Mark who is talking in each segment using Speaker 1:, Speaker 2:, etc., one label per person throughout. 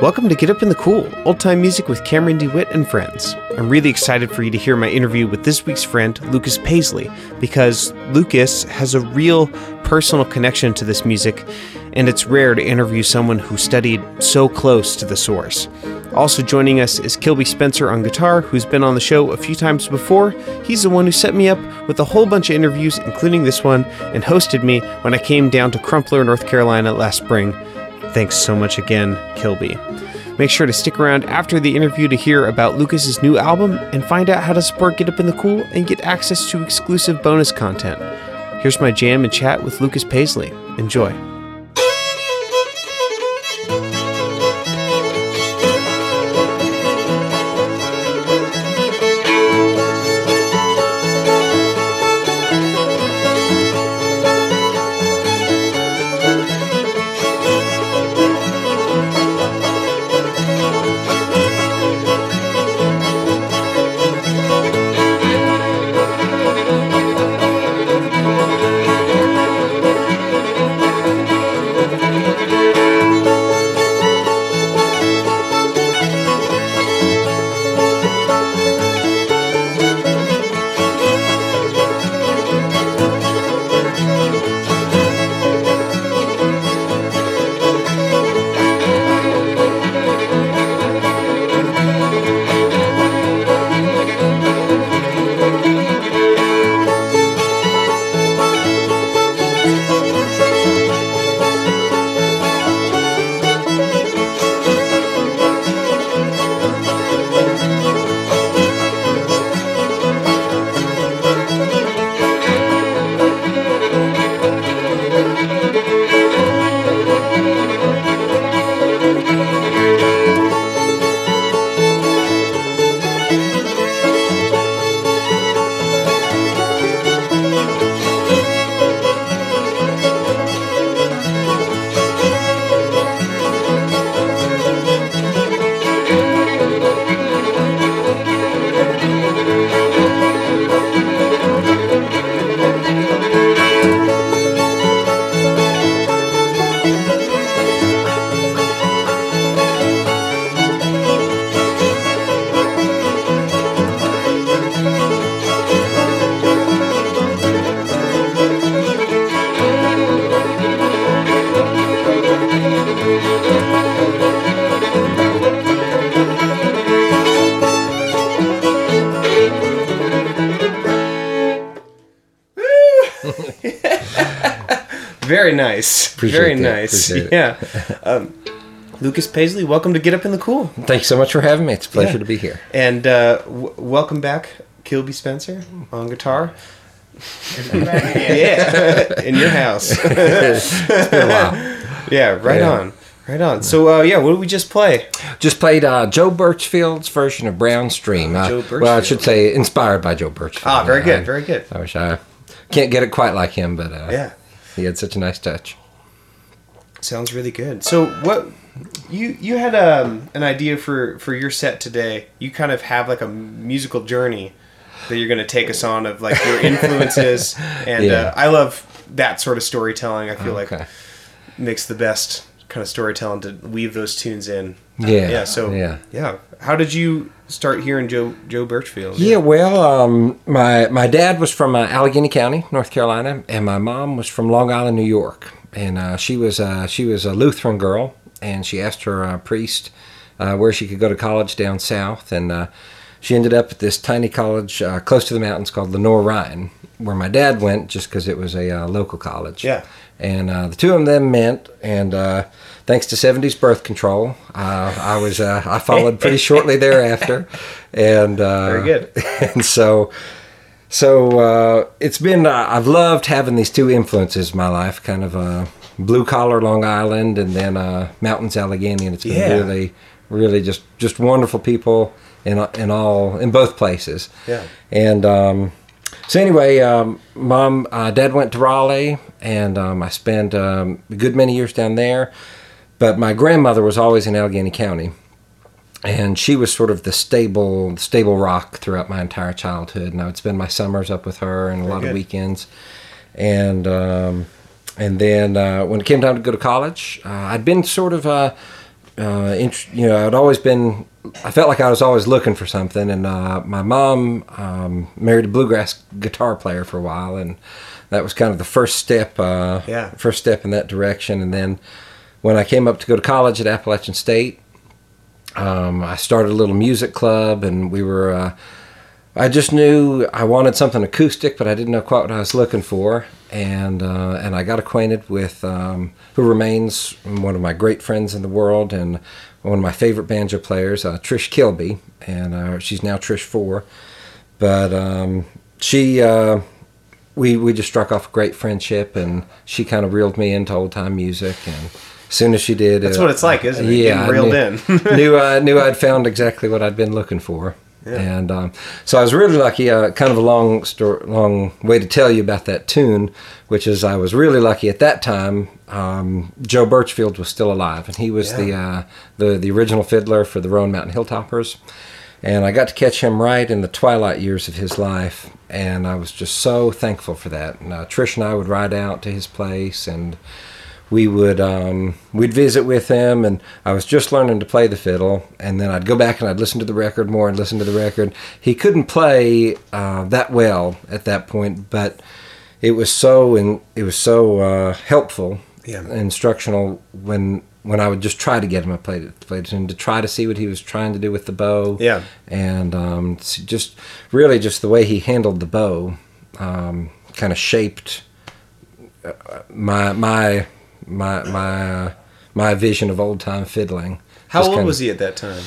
Speaker 1: Welcome to Get Up in the Cool, old time music with Cameron DeWitt and friends. I'm really excited for you to hear my interview with this week's friend, Lucas Paisley, because Lucas has a real personal connection to this music, and it's rare to interview someone who studied so close to the source. Also joining us is Kilby Spencer on guitar, who's been on the show a few times before. He's the one who set me up with a whole bunch of interviews, including this one, and hosted me when I came down to Crumpler, North Carolina last spring. Thanks so much again, Kilby. Make sure to stick around after the interview to hear about Lucas's new album and find out how to support Get Up in the Cool and get access to exclusive bonus content. Here's my jam and chat with Lucas Paisley. Enjoy. Very
Speaker 2: that.
Speaker 1: nice.
Speaker 2: Appreciate
Speaker 1: yeah. Um, Lucas Paisley, welcome to Get Up in the Cool.
Speaker 2: Thank you so much for having me. It's a pleasure
Speaker 1: Yeah.
Speaker 2: to be here.
Speaker 1: And uh, w- welcome back, Kilby Spencer on guitar. yeah, in your house.
Speaker 2: It's been a while.
Speaker 1: yeah, right
Speaker 2: Yeah.
Speaker 1: on. Right on. So, uh, yeah, what did we just play?
Speaker 2: Just played uh, Joe Birchfield's version of Brown Stream. Uh,
Speaker 1: Joe
Speaker 2: Well, I should say inspired by Joe Birchfield.
Speaker 1: Ah, very
Speaker 2: I-
Speaker 1: good, very good.
Speaker 2: I wish I can't get it quite like him, but uh,
Speaker 1: Yeah,
Speaker 2: he had such a nice touch.
Speaker 1: Sounds really good. So, what you you had um, an idea for for your set today? You kind of have like a musical journey that you're going to take us on of like your influences, and
Speaker 2: Yeah.
Speaker 1: uh, I love that sort of storytelling. I feel like makes the best kind of storytelling to weave those tunes in.
Speaker 2: Yeah.
Speaker 1: Yeah. So
Speaker 2: yeah.
Speaker 1: yeah. How did you start hearing Joe Joe Birchfield?
Speaker 2: Yeah, well, um, my my dad was from uh, Alleghany County, North Carolina, and my mom was from Long Island, New York. And uh, she was uh, she was a Lutheran girl, and she asked her uh, priest uh, where she could go to college down south, and uh, she ended up at this tiny college uh, close to the mountains called Lenoir-Rhyne, where my dad went just because it was a uh, local college.
Speaker 1: Yeah.
Speaker 2: And uh, the two of them met, and uh, thanks to '70s birth control, uh, I was uh, I followed pretty shortly thereafter, and uh,
Speaker 1: Very good.
Speaker 2: and so so uh, it's been uh, I've loved having these two influences in my life, kind of uh, blue collar Long Island and then uh, mountains Alleghany, and it's been
Speaker 1: Yeah.
Speaker 2: really really just just wonderful people in in all in both places.
Speaker 1: Yeah.
Speaker 2: And um, so anyway, um, mom, uh, dad went to Raleigh, and um, I spent um, a good many years down there. But my grandmother was always in Alleghany County, and she was sort of the stable stable rock throughout my entire childhood. And I would spend my summers up with her and a lot
Speaker 1: good.
Speaker 2: of weekends. And um, and then uh, when it came time to go to college, uh, I'd been sort of uh, uh, int- you know, I'd always been. I felt like I was always looking for something, and uh, my mom um, married a bluegrass guitar player for a while, and that was kind of the first step. Uh,
Speaker 1: Yeah.
Speaker 2: First step in that direction, and then when I came up to go to college at Appalachian State, um, I started a little music club, and we were. Uh, I just knew I wanted something acoustic, but I didn't know quite what I was looking for. And uh, and I got acquainted with um, who remains one of my great friends in the world and one of my favorite banjo players, uh, Trish Kilby, and uh, she's now Trish Fore. But um, she, uh, we we just struck off a great friendship, and she kind of reeled me into old time music. And soon as she did,
Speaker 1: That's
Speaker 2: uh,
Speaker 1: what it's like, isn't it?
Speaker 2: Yeah,
Speaker 1: Getting
Speaker 2: I
Speaker 1: reeled
Speaker 2: knew,
Speaker 1: in.
Speaker 2: knew I knew I'd found exactly what I'd been looking for. And um, so I was really lucky. Uh, kind of a long story, long way to tell you about that tune, which is I was really lucky at that time. Um, Joe Birchfield was still alive, and he was the uh, the the original fiddler for the Roan Mountain Hilltoppers. And I got to catch him right in the twilight years of his life, and I was just so thankful for that. And uh, Trish and I would ride out to his place, and we would um, we'd visit with him and I was just learning to play the fiddle and then I'd go back and I'd listen to the record more and listen to the record he couldn't play uh, that well at that point but it was so and it was so uh, helpful
Speaker 1: Yeah.
Speaker 2: instructional when when I would just try to get him to play play and to try to see what he was trying to do with the bow
Speaker 1: Yeah.
Speaker 2: and um, just really just the way he handled the bow um, kind of shaped uh, my my my my uh, my vision of old time fiddling.
Speaker 1: How old was he at that time?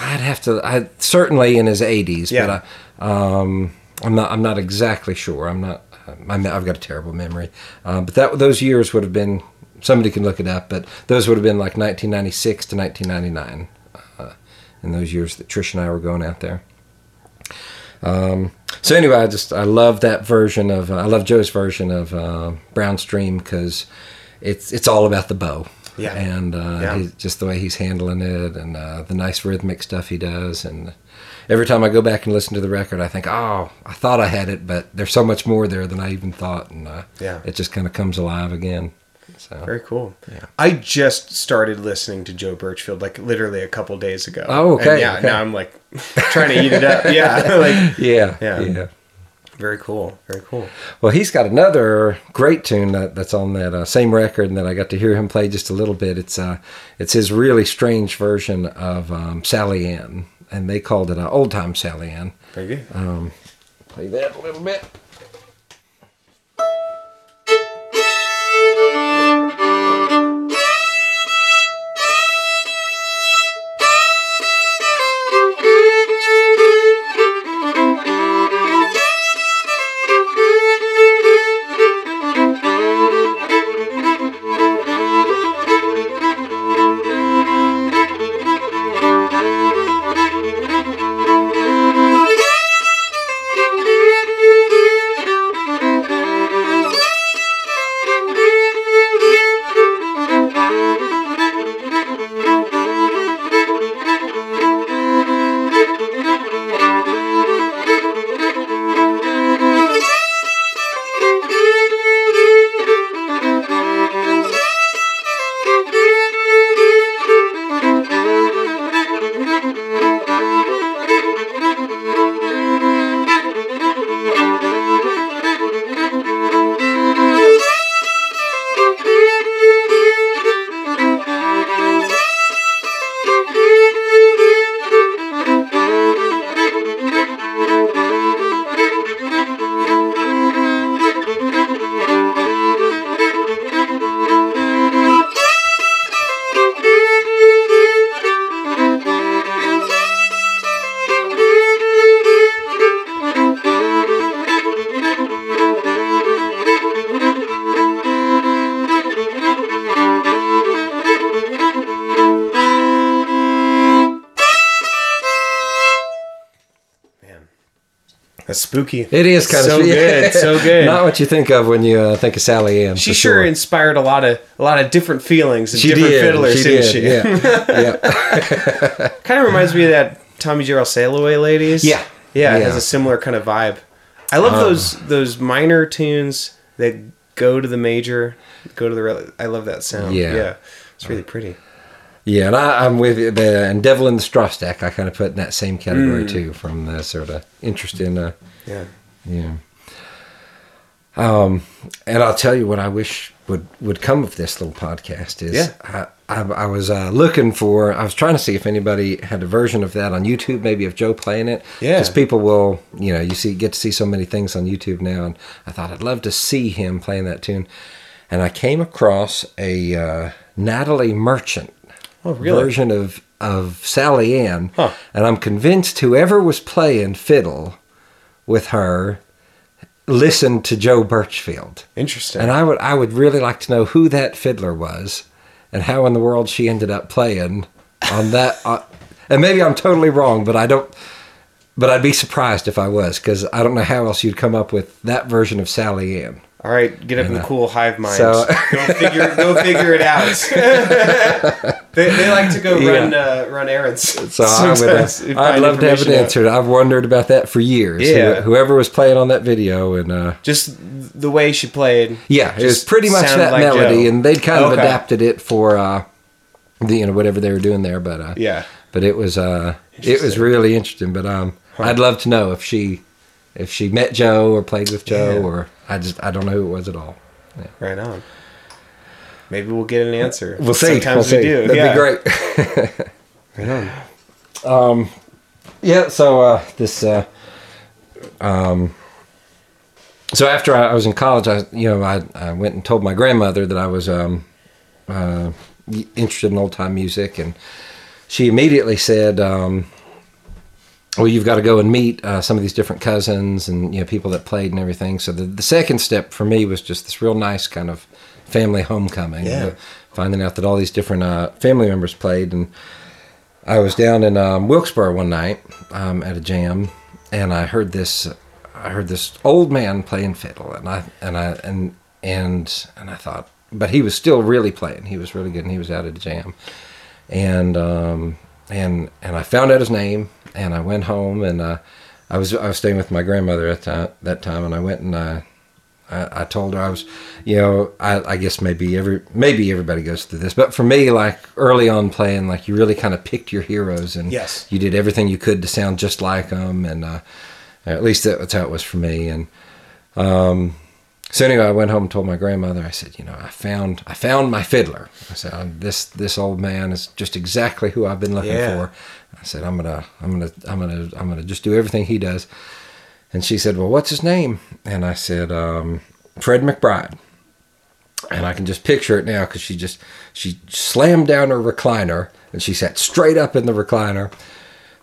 Speaker 2: I'd have to. I certainly in his eighties,
Speaker 1: Yeah.
Speaker 2: but I, um, I'm not. I'm not exactly sure. I'm not. I'm, I've got a terrible memory, uh, but that those years would have been. Somebody can look it up, but those would have been like 1996 to 1999, uh, in those years that Trish and I were going out there. Um, so anyway, I just I love that version of uh, I love Joe's version of uh, Brown Stream because it's it's all about the bow.
Speaker 1: Yeah.
Speaker 2: and uh,
Speaker 1: Yeah.
Speaker 2: he's, just the way he's handling it and uh, the nice rhythmic stuff he does. And every time I go back and listen to the record, I think, oh, I thought I had it, but there's so much more there than I even thought, and uh,
Speaker 1: Yeah.
Speaker 2: it just kind of comes alive again. So
Speaker 1: Very cool.
Speaker 2: Yeah.
Speaker 1: I just started listening to Joe Birchfield like literally a couple days ago.
Speaker 2: Oh, okay,
Speaker 1: And yeah,
Speaker 2: okay.
Speaker 1: now I'm like trying to eat it up. Yeah, like
Speaker 2: yeah,
Speaker 1: Yeah.
Speaker 2: yeah.
Speaker 1: very cool. Very cool.
Speaker 2: Well, he's got another great tune that, that's on that uh, same record, and that I got to hear him play just a little bit. It's uh, it's his really strange version of um, Sally Ann, and they called it uh, old time Sally Ann.
Speaker 1: Very good.
Speaker 2: Um, play that a little bit.
Speaker 1: Spooky.
Speaker 2: It is kind
Speaker 1: so
Speaker 2: of
Speaker 1: good. So good.
Speaker 2: Not what you think of when you uh, think of Sally Ann.
Speaker 1: she
Speaker 2: for
Speaker 1: sure inspired a lot of a lot of different feelings and
Speaker 2: She
Speaker 1: different
Speaker 2: did.
Speaker 1: fiddlers,
Speaker 2: she
Speaker 1: didn't
Speaker 2: did.
Speaker 1: she?
Speaker 2: Yeah. yeah.
Speaker 1: kind of reminds me of that Tommy Jarrell Sail Away ladies.
Speaker 2: Yeah.
Speaker 1: Yeah, it has a similar kind of vibe. I love those those minor tunes that go to the major, go to the. I love that sound.
Speaker 2: Yeah.
Speaker 1: yeah. It's really pretty.
Speaker 2: Yeah, and I, I'm with you. The, and Devil in the Straw Stack, I kind of put in that same category
Speaker 1: Mm.
Speaker 2: too, from the sort of interest in, uh,
Speaker 1: Yeah.
Speaker 2: yeah. Um, and I'll tell you what I wish would would come of this little podcast is
Speaker 1: Yeah.
Speaker 2: I, I, I was uh, looking for I was trying to see if anybody had a version of that on YouTube, maybe of Joe playing it.
Speaker 1: Yeah.
Speaker 2: because people will, you know, you see get to see so many things on YouTube now, and I thought I'd love to see him playing that tune. And I came across a uh, Natalie Merchant
Speaker 1: Oh, really?
Speaker 2: version of of Sally Ann,
Speaker 1: Huh.
Speaker 2: and I'm convinced whoever was playing fiddle with her listened to Joe Birchfield.
Speaker 1: Interesting.
Speaker 2: And I would I would really like to know who that fiddler was and how in the world she ended up playing on that. Uh, and maybe I'm totally wrong, but I don't. But I'd be surprised if I was because I don't know how else you'd come up with that version of Sally Ann.
Speaker 1: All right, get up in the cool hive mind.
Speaker 2: so-
Speaker 1: go figure, go figure it out. they, they like to go
Speaker 2: Yeah.
Speaker 1: run uh, run errands.
Speaker 2: So I would, love to have an
Speaker 1: information out.
Speaker 2: answer. I've wondered about that for years.
Speaker 1: Yeah.
Speaker 2: Who- whoever was playing on that video, and uh,
Speaker 1: Just the way she played.
Speaker 2: yeah, it was pretty much that
Speaker 1: like
Speaker 2: melody,
Speaker 1: Joe.
Speaker 2: and they'd kind of
Speaker 1: Okay.
Speaker 2: adapted it for uh, the you know whatever they were doing there. But uh,
Speaker 1: Yeah.
Speaker 2: but it was uh, it was really interesting. But um, I'd love to know if she if she met Joe or played with Joe,
Speaker 1: Yeah.
Speaker 2: or I just I don't know who it was at all.
Speaker 1: Right on. Maybe we'll get an answer.
Speaker 2: We'll see.
Speaker 1: Sometimes
Speaker 2: we'll
Speaker 1: we
Speaker 2: see.
Speaker 1: do.
Speaker 2: That'd
Speaker 1: yeah.
Speaker 2: be great.
Speaker 1: Right on.
Speaker 2: Yeah, so uh, this, uh, um, so after I, I was in college, I you know I, I went and told my grandmother that I was um, uh, interested in old time music, and she immediately said, um, "Well, you've got to go and meet uh, some of these different cousins and you know people that played and everything." So the the second step for me was just this real nice kind of family homecoming,
Speaker 1: Yeah.
Speaker 2: uh, finding out that all these different uh, family members played and. I was down in um, Wilkesboro one night um, at a jam, and I heard this. I heard this old man playing fiddle, and I and I and and and I thought, but he was still really playing. He was really good, and he was out at a jam, and um, and and I found out his name, and I went home, and uh, I was I was staying with my grandmother at that that time, and I went and I. I, I told her I was, you know, I, I guess maybe every maybe everybody goes through this, but for me, like early on playing, like you really kind of picked your heroes and
Speaker 1: Yes.
Speaker 2: you did everything you could to sound just like them, and uh, at least that was how it was for me. And um, so anyway, I went home and told my grandmother. I said, you know, I found I found my fiddler. I said, "Um, this this old man is just exactly who I've been looking
Speaker 1: Yeah.
Speaker 2: for. I said, I'm gonna I'm gonna I'm gonna I'm gonna just do everything he does. And she said, Well, what's his name? And I said, um, Fred McBride. And I can just picture it now because she just she slammed down her recliner and she sat straight up in the recliner.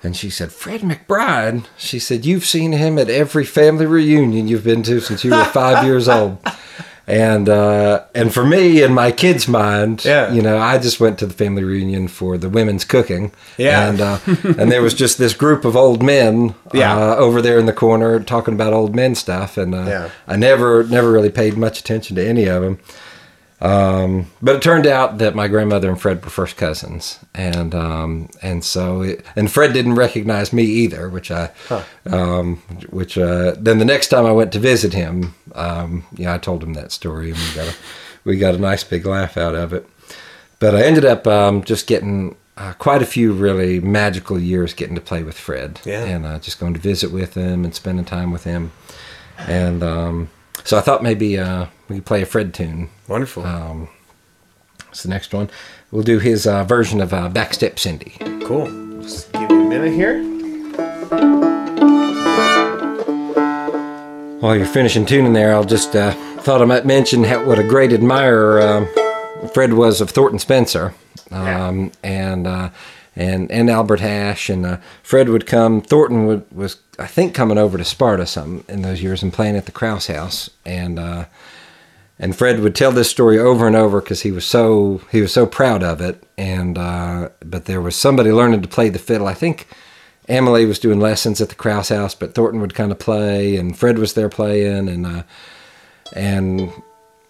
Speaker 2: And she said, Fred McBride. She said, You've seen him at every family reunion you've been to since you were five years old. And uh, and for me, in my kid's mind,
Speaker 1: Yeah.
Speaker 2: you know, I just went to the family reunion for the women's cooking.
Speaker 1: Yeah.
Speaker 2: And uh, and there was just this group of old men
Speaker 1: Yeah.
Speaker 2: uh, over there in the corner talking about old men stuff, and uh,
Speaker 1: Yeah.
Speaker 2: I never never really paid much attention to any of them. Um, but it turned out that my grandmother and Fred were first cousins, and um, and so it, and Fred didn't recognize me either, which I, um, which uh, then the next time I went to visit him, um, yeah, I told him that story, and we got a, we got a nice big laugh out of it. But I ended up um, just getting uh, quite a few really magical years getting to play with Fred,
Speaker 1: Yeah.
Speaker 2: and uh, just going to visit with him and spending time with him, and um, so I thought maybe uh, we could play a Fred tune.
Speaker 1: Wonderful.
Speaker 2: Um, the next one. We'll do his uh, version of uh, Backstep Cindy.
Speaker 1: cool. Just give me a minute here.
Speaker 2: While you're finishing tuning there, I'll just uh, thought I might mention how, what a great admirer um Fred was of Thornton Spencer, um, and uh, and and Albert Hash, and uh, Fred would come. Thornton would, was I think coming over to Sparta some in those years and playing at the Crouse House, and uh, and Fred would tell this story over and over because he was so he was so proud of it. And uh, but there was somebody learning to play the fiddle. I think Emily was doing lessons at the Crouse House, but Thornton would kind of play, and Fred was there playing, and uh, and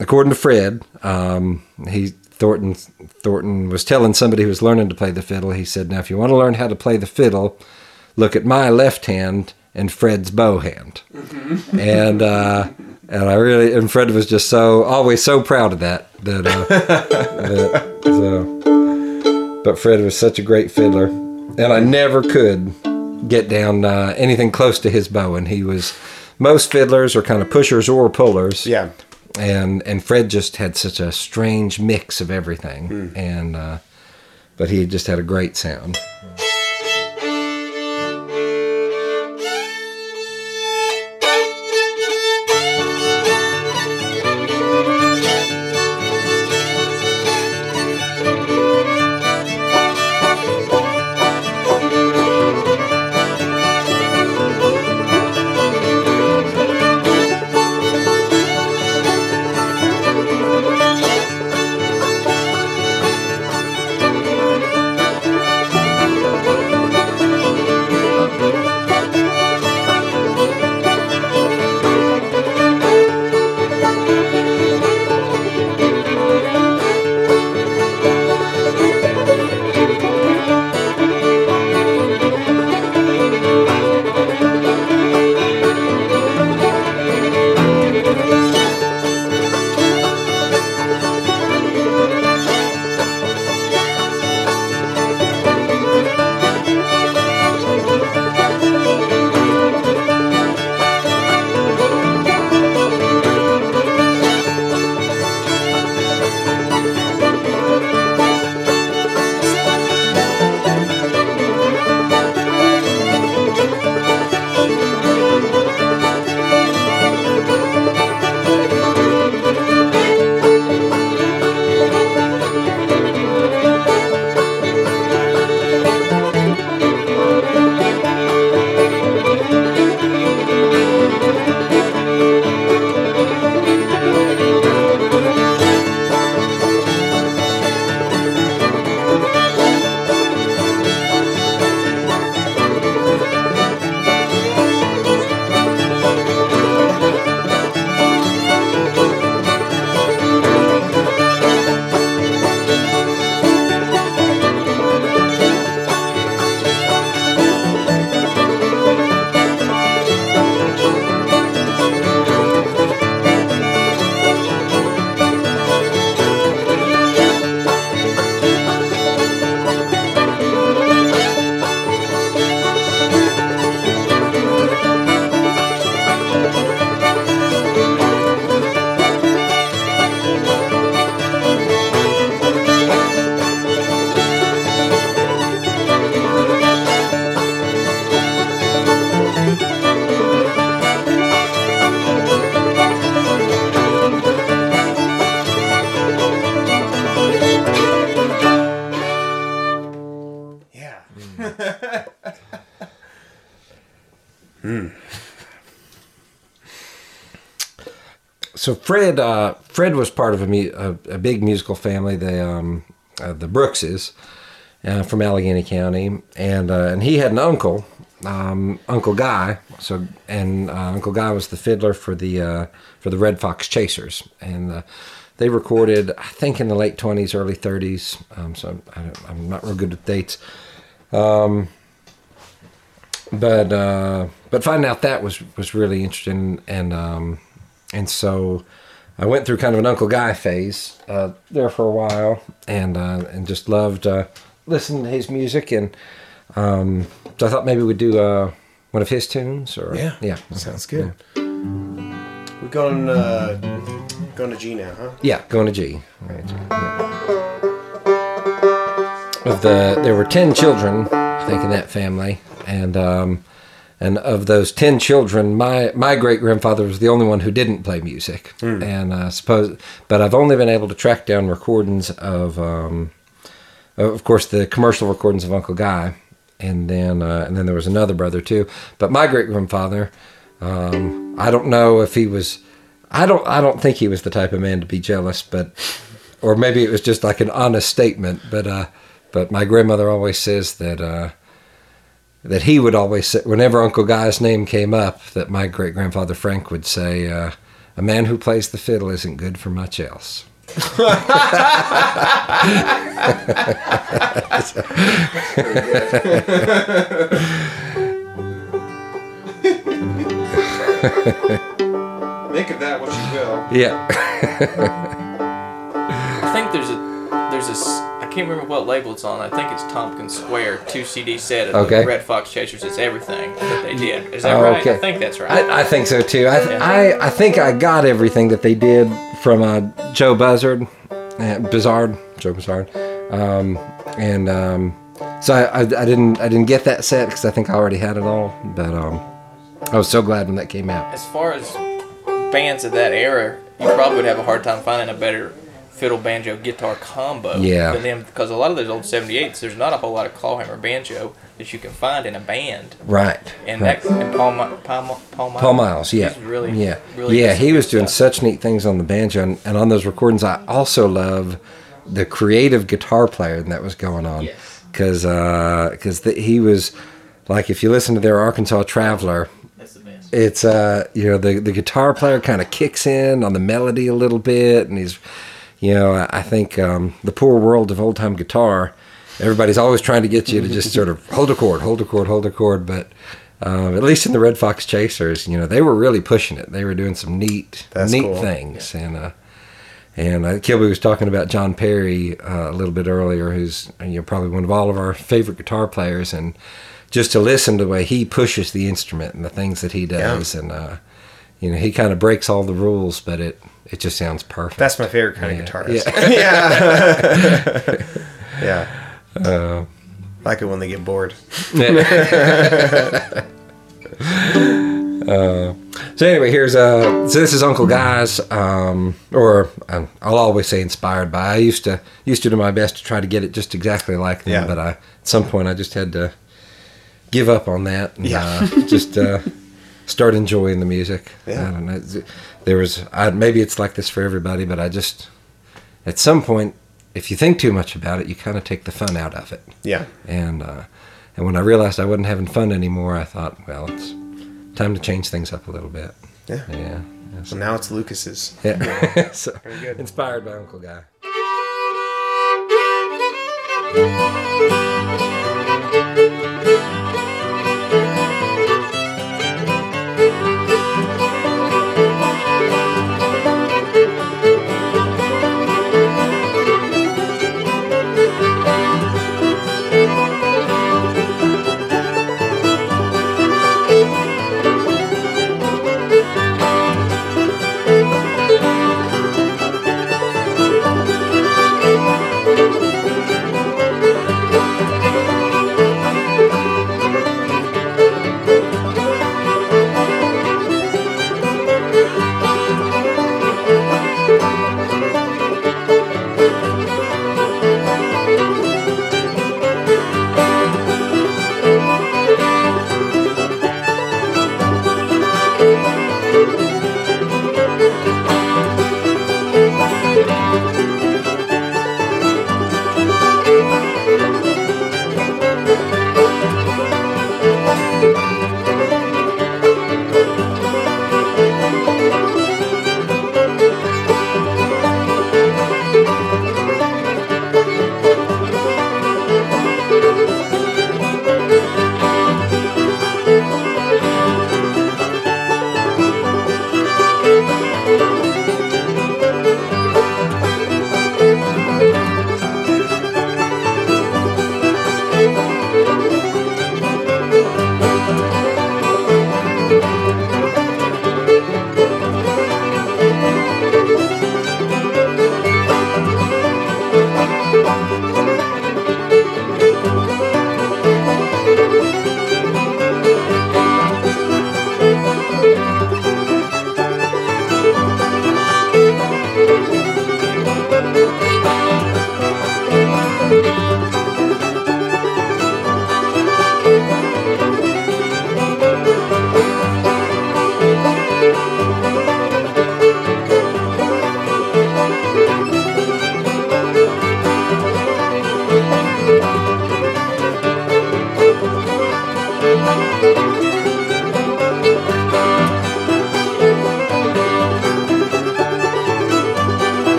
Speaker 2: according to Fred, um, he Thornton Thornton was telling somebody who was learning to play the fiddle. He said, "Now, if you want to learn how to play the fiddle, look at my left hand and Fred's bow hand." And uh, and I really and Fred was just so always so proud of that that, uh, that so. But Fred was such a great fiddler, and I never could get down uh, anything close to his bow, and He was most fiddlers are kind of pushers or pullers.
Speaker 1: Yeah.
Speaker 2: And and Fred just had such a strange mix of everything, and uh, but he just had a great sound.
Speaker 1: Yeah.
Speaker 2: So Fred, uh, Fred was part of a, mu- a, a big musical family, the um, uh, the Brookses, uh, from Alleghany County, and uh, and he had an uncle, um, Uncle Guy. So and uh, Uncle Guy was the fiddler for the uh, for the Red Fox Chasers, and they recorded, I think, in the late twenties, early thirties. Um, so I, I'm not real good with dates. Um, but but finding out that was was really interesting, and um, and so I went through kind of an Uncle Guy phase uh, there for a while, and uh, and just loved uh, listening to his music, and um, so I thought maybe we'd do uh, one of his tunes, or
Speaker 1: Yeah.
Speaker 2: yeah,
Speaker 1: Sounds good. We're going uh going to G now, huh?
Speaker 2: Yeah, going to G. Right. yeah. Of the, there were ten children, I think, in that family, and um, and of those ten children, my my great grandfather was the only one who didn't play music, and i suppose, but I've only been able to track down recordings of, um, of course, the commercial recordings of Uncle Guy, and then uh, and then there was another brother too. But my great grandfather, um, I don't know if he was. I don't. I don't think he was the type of man to be jealous, but or maybe it was just like an honest statement. But uh, but my grandmother always says that uh, that he would always say whenever Uncle Guy's name came up, that my great grandfather Frank would say, uh, "A man who plays the fiddle isn't good for much else."
Speaker 1: Make of that what you will.
Speaker 2: Yeah.
Speaker 3: I think there's a there's a s- I can't remember what label it's on. I think it's Tompkins Square two CD set of
Speaker 2: Okay.
Speaker 3: Red Fox Chasers. It's everything that they did. Is that
Speaker 2: Oh,
Speaker 3: right?
Speaker 2: okay.
Speaker 3: I think that's right.
Speaker 2: I, I think so too. I, th-
Speaker 3: Yeah.
Speaker 2: I I think I got everything that they did from uh, Joe Bussard, uh, Bizarre, Joe Bizarre, um, and um, so I, I, I didn't I didn't get that set because I think I already had it all. But um, I was so glad when that came out.
Speaker 3: as far as bands of that era, you probably would have a hard time finding a better fiddle banjo guitar combo
Speaker 2: Yeah.
Speaker 3: them because a lot of those old 78s there's not a whole lot of clawhammer banjo that you can find in a band
Speaker 2: Right.
Speaker 3: and
Speaker 2: right.
Speaker 3: that and Paul Paul, Paul Miles,
Speaker 2: Paul Miles, yeah,
Speaker 3: really
Speaker 2: yeah,
Speaker 3: really
Speaker 2: yeah. He was doing
Speaker 3: stuff.
Speaker 2: such neat things on the banjo, and, and on those recordings, I also love the creative guitar player that was going on,
Speaker 3: Yes.
Speaker 2: because because he was like, if you listen to their Arkansas Traveler,
Speaker 3: that's the
Speaker 2: it's uh you know the the guitar player kind of kicks in on the melody a little bit, and he's you know I, I think um, the poor world of old time guitar. Everybody's always trying to get you to just sort of hold a chord, hold a chord, hold a chord. But um, at least in the Red Fox Chasers, you know, they were really pushing it. They were doing some neat,
Speaker 1: That's
Speaker 2: neat
Speaker 1: cool.
Speaker 2: things. And uh, and uh, Kilby was talking about John Perry uh, a little bit earlier, who's you know probably one of all of our favorite guitar players, and just to listen to the way he pushes the instrument and the things that he does, and uh, you know he kind of breaks all the rules, but it it just sounds perfect.
Speaker 1: That's my favorite kind
Speaker 2: Yeah.
Speaker 1: of guitarist. Yeah. yeah.
Speaker 2: Uh,
Speaker 1: like it when they get bored.
Speaker 2: Uh, so anyway, here's uh so this is Uncle Guy's um or um, I'll always say inspired by. I used to used to do my best to try to get it just exactly like them,
Speaker 1: Yeah.
Speaker 2: but I at some point I just had to give up on that and
Speaker 1: Yeah.
Speaker 2: uh, just uh, start enjoying the music.
Speaker 1: Yeah.
Speaker 2: I don't know. There was I, maybe it's like this for everybody, but I just at some point if you think too much about it, you kind of take the fun out of it.
Speaker 1: Yeah.
Speaker 2: And uh, and when I realized I wasn't having fun anymore, I thought, well, it's time to change things up a little bit.
Speaker 1: Yeah.
Speaker 2: Yeah. yeah,
Speaker 1: So now it's Lucas's.
Speaker 2: yeah. so,
Speaker 1: good.
Speaker 2: Inspired by Uncle Guy.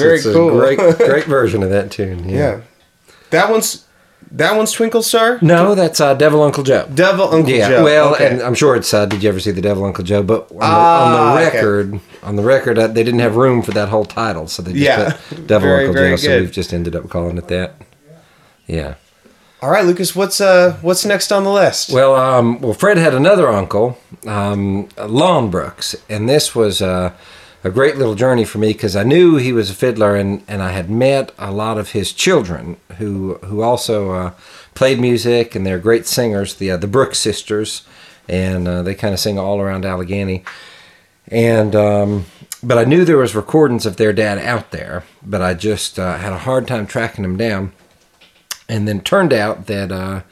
Speaker 1: Very
Speaker 2: it's
Speaker 1: cool.
Speaker 2: Great, great version of that tune. Yeah.
Speaker 1: yeah. That one's that one's Twinkle Star?
Speaker 2: No, that's uh, Devil Uncle Joe.
Speaker 1: Devil Uncle
Speaker 2: yeah,
Speaker 1: Joe.
Speaker 2: well,
Speaker 1: okay.
Speaker 2: and I'm sure it's. Uh, did you ever see the Devil Uncle Joe? But on the,
Speaker 1: Ah,
Speaker 2: on the
Speaker 1: okay.
Speaker 2: record, on the record, uh, they didn't have room for that whole title, so they just
Speaker 1: Yeah.
Speaker 2: put Devil
Speaker 1: Very,
Speaker 2: Uncle
Speaker 1: very
Speaker 2: Joe. So we've just ended up calling it that. Yeah.
Speaker 1: All right, Lucas, what's uh what's next on the list?
Speaker 2: Well, um, well, Fred had another uncle, um, Lon Brooks, and this was uh, a great little journey for me because I knew he was a fiddler, and, and I had met a lot of his children who who also uh, played music, and they're great singers, the uh, the Brooks sisters, and uh, they kind of sing all around Alleghany, and um, but I knew there was recordings of their dad out there, but I just uh, had a hard time tracking them down, and then turned out that. Uh,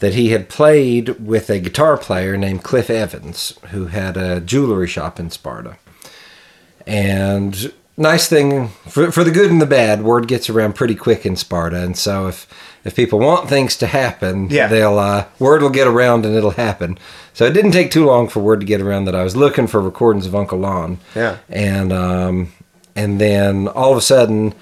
Speaker 2: that he had played with a guitar player named Cliff Evans, who had a jewelry shop in Sparta. And nice thing for, for the good and the bad, word gets around pretty quick in Sparta, and so if if people want things to happen,
Speaker 1: Yeah.
Speaker 2: they'll uh, word will get around and it'll happen. So it didn't take too long for word to get around that I was looking for recordings of Uncle Lon.
Speaker 1: Yeah.
Speaker 2: and um, and then all of a sudden,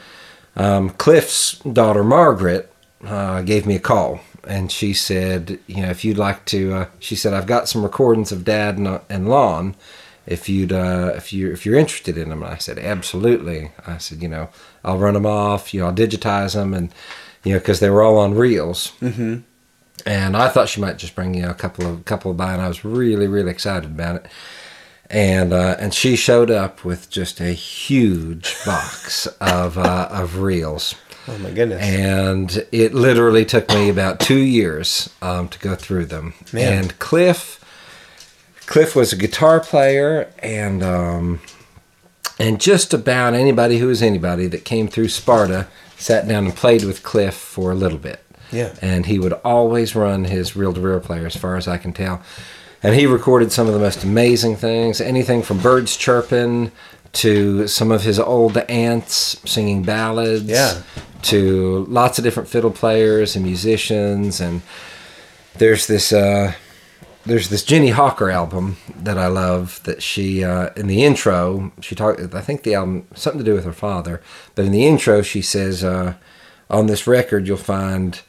Speaker 2: um, Cliff's daughter Margaret uh, gave me a call, and she said, you know, if you'd like to, uh, she said, I've got some recordings of Dad and, uh, and Lon. If you'd, uh, if you if you're interested in them, and I said, absolutely. I said, you know, I'll run them off. You know, I'll digitize them, and you know, because they were all on reels. Mm-hmm. And I thought she might just bring you know, a couple of couple of by, and I was really really excited about it and uh, and she showed up with just a huge box of uh, of reels,
Speaker 1: oh my goodness.
Speaker 2: and it literally took me about two years um, to go through them.
Speaker 1: Man.
Speaker 2: And Cliff, Cliff was a guitar player, and um, and just about anybody who was anybody that came through Sparta sat down and played with Cliff for a little bit.
Speaker 1: Yeah.
Speaker 2: And he would always run his reel to reel player, as far as I can tell. And he recorded some of the most amazing things anything from birds chirping to some of his old aunts singing ballads
Speaker 1: Yeah.
Speaker 2: to lots of different fiddle players and musicians. And there's this. Uh, there's this Ginny Hawker album that I love that she uh, in the intro she talked I think the album something to do with her father but in the intro she says uh, on this record you'll find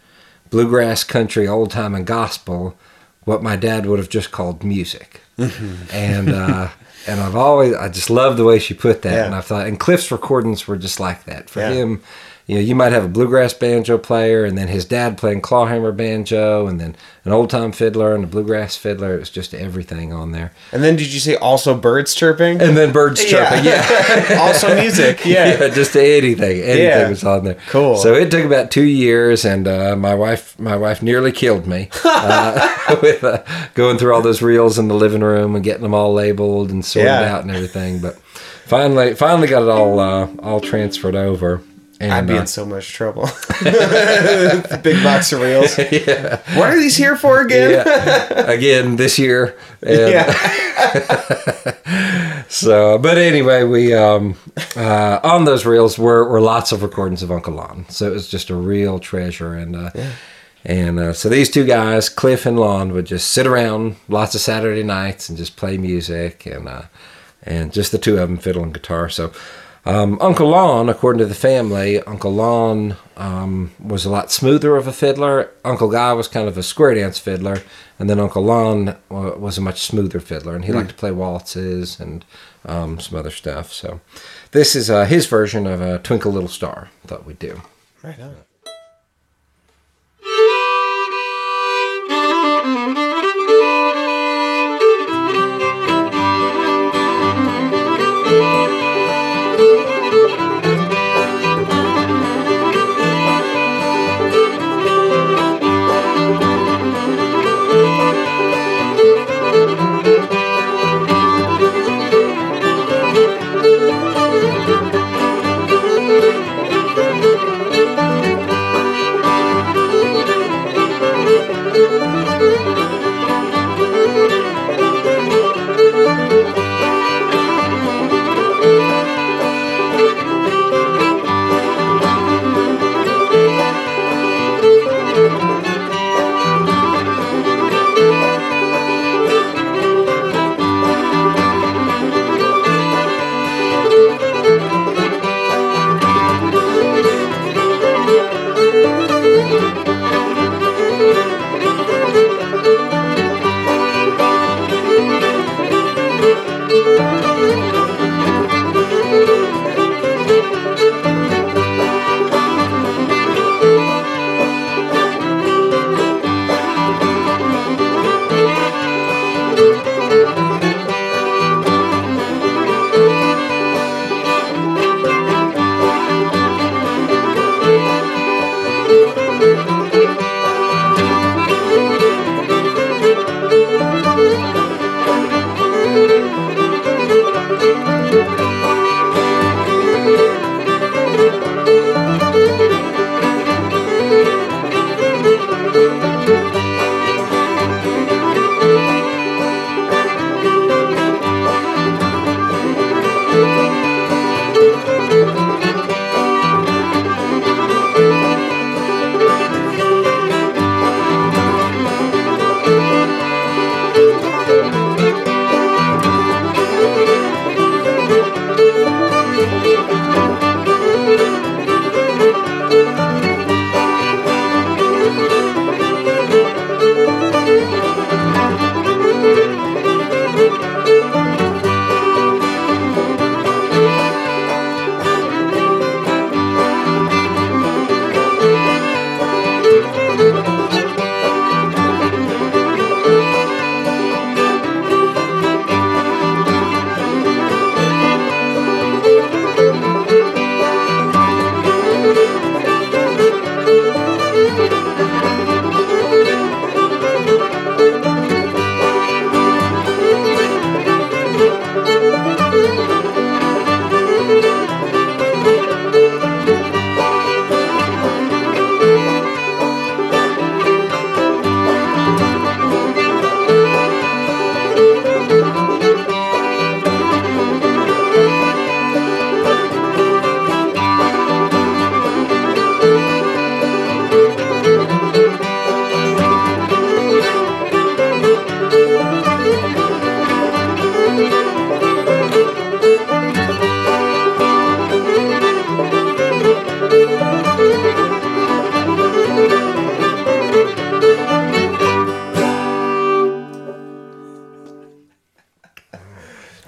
Speaker 2: bluegrass country old time and gospel what my dad would have just called music and uh, and I've always I just love the way she put that
Speaker 1: Yeah.
Speaker 2: and I thought and Cliff's recordings were just like that for
Speaker 1: Yeah.
Speaker 2: him you know, you might have a bluegrass banjo player, and then his dad playing clawhammer banjo, and then an old time fiddler and a bluegrass fiddler. It was just everything on there.
Speaker 1: And then did you say also birds chirping?
Speaker 2: And then birds chirping. Yeah.
Speaker 1: also music. Yeah.
Speaker 2: Yeah, just anything, anything
Speaker 1: Yeah.
Speaker 2: was on there.
Speaker 1: Cool.
Speaker 2: So it took about two years, and uh, my wife, my wife nearly killed me uh, with uh, going through all those reels in the living room and getting them all labeled and sorted
Speaker 1: Yeah.
Speaker 2: out and everything. But finally, finally got it all uh, all transferred over. And,
Speaker 1: I'd be
Speaker 2: uh,
Speaker 1: in so much trouble. Big box of reels.
Speaker 2: yeah.
Speaker 1: What are these here for again?
Speaker 2: yeah. Again this year. And
Speaker 1: Yeah.
Speaker 2: So, but anyway, we um, uh, on those reels were, were lots of recordings of Uncle Lon. So it was just a real treasure, and uh, and uh, so these two guys, Cliff and Lon, would just sit around lots of Saturday nights and just play music, and uh, and just the two of them fiddling guitar. So. Um, Uncle Lon, according to the family, Uncle Lon um, was a lot smoother of a fiddler. Uncle Guy was kind of a square dance fiddler, and then Uncle Lon was a much smoother fiddler, and he liked to play waltzes and um, some other stuff. So, this is uh, his version of a Twinkle Little Star. Thought we'd do.
Speaker 1: Right on.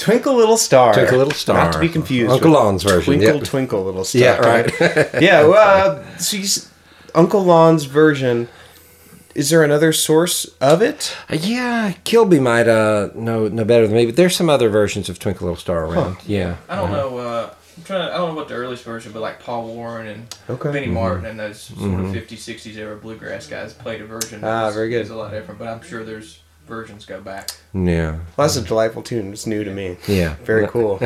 Speaker 1: Twinkle Little Star.
Speaker 2: Twinkle Little Star.
Speaker 1: Not to be confused.
Speaker 2: Uncle Lon's version,
Speaker 1: Twinkle
Speaker 2: yep.
Speaker 1: Twinkle Little Star.
Speaker 2: Yeah, right.
Speaker 1: yeah. Well, uh, so you, s- Uncle Lon's version. Is there another source of it?
Speaker 2: Uh, yeah, Kilby might uh, know know better than me, but there's some other versions of Twinkle Little Star around. Yeah.
Speaker 3: I don't know. Uh, I'm trying. To, I don't know what the earliest version, but like Paul Warren and
Speaker 1: Okay.
Speaker 3: Benny
Speaker 2: Mm-hmm.
Speaker 3: Martin and those sort of 50s, 60s era bluegrass guys played a version.
Speaker 1: Ah, very good.
Speaker 3: It's a lot different, but I'm sure there's versions go back.
Speaker 2: Yeah.
Speaker 1: Well, that's a delightful tune. It's new to me.
Speaker 2: Yeah.
Speaker 1: Very cool.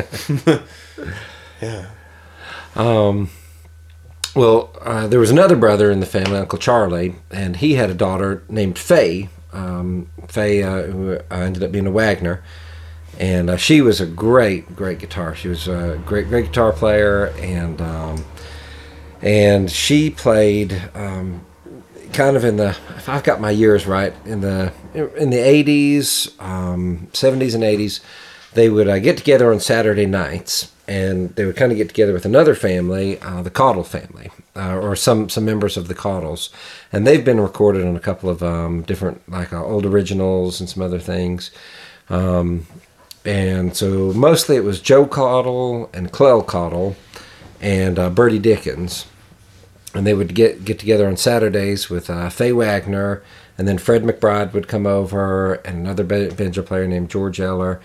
Speaker 1: yeah.
Speaker 2: Um, well, uh, there was another brother in the family, Uncle Charlie, and he had a daughter named Faye. Um, Faye, uh, who uh, ended up being a Wagner, and uh, she was a great, great guitar. She was a great, great guitar player, and um, and she played um, kind of in the if I've got my years right in the in the 80s, um, 70s and 80s. They would uh, get together on Saturday nights, and they would kind of get together with another family, uh, the Caudle family, uh, or some some members of the Caudles, and they've been recorded on a couple of um, different like uh, old originals and some other things. Um, and so mostly it was Joe Caudle and Clell Caudle and uh, Bertie Dickens and they would get get together on Saturdays with uh, Faye Wagner, and then Fred McBride would come over, and another ba- banjo player named George Eller.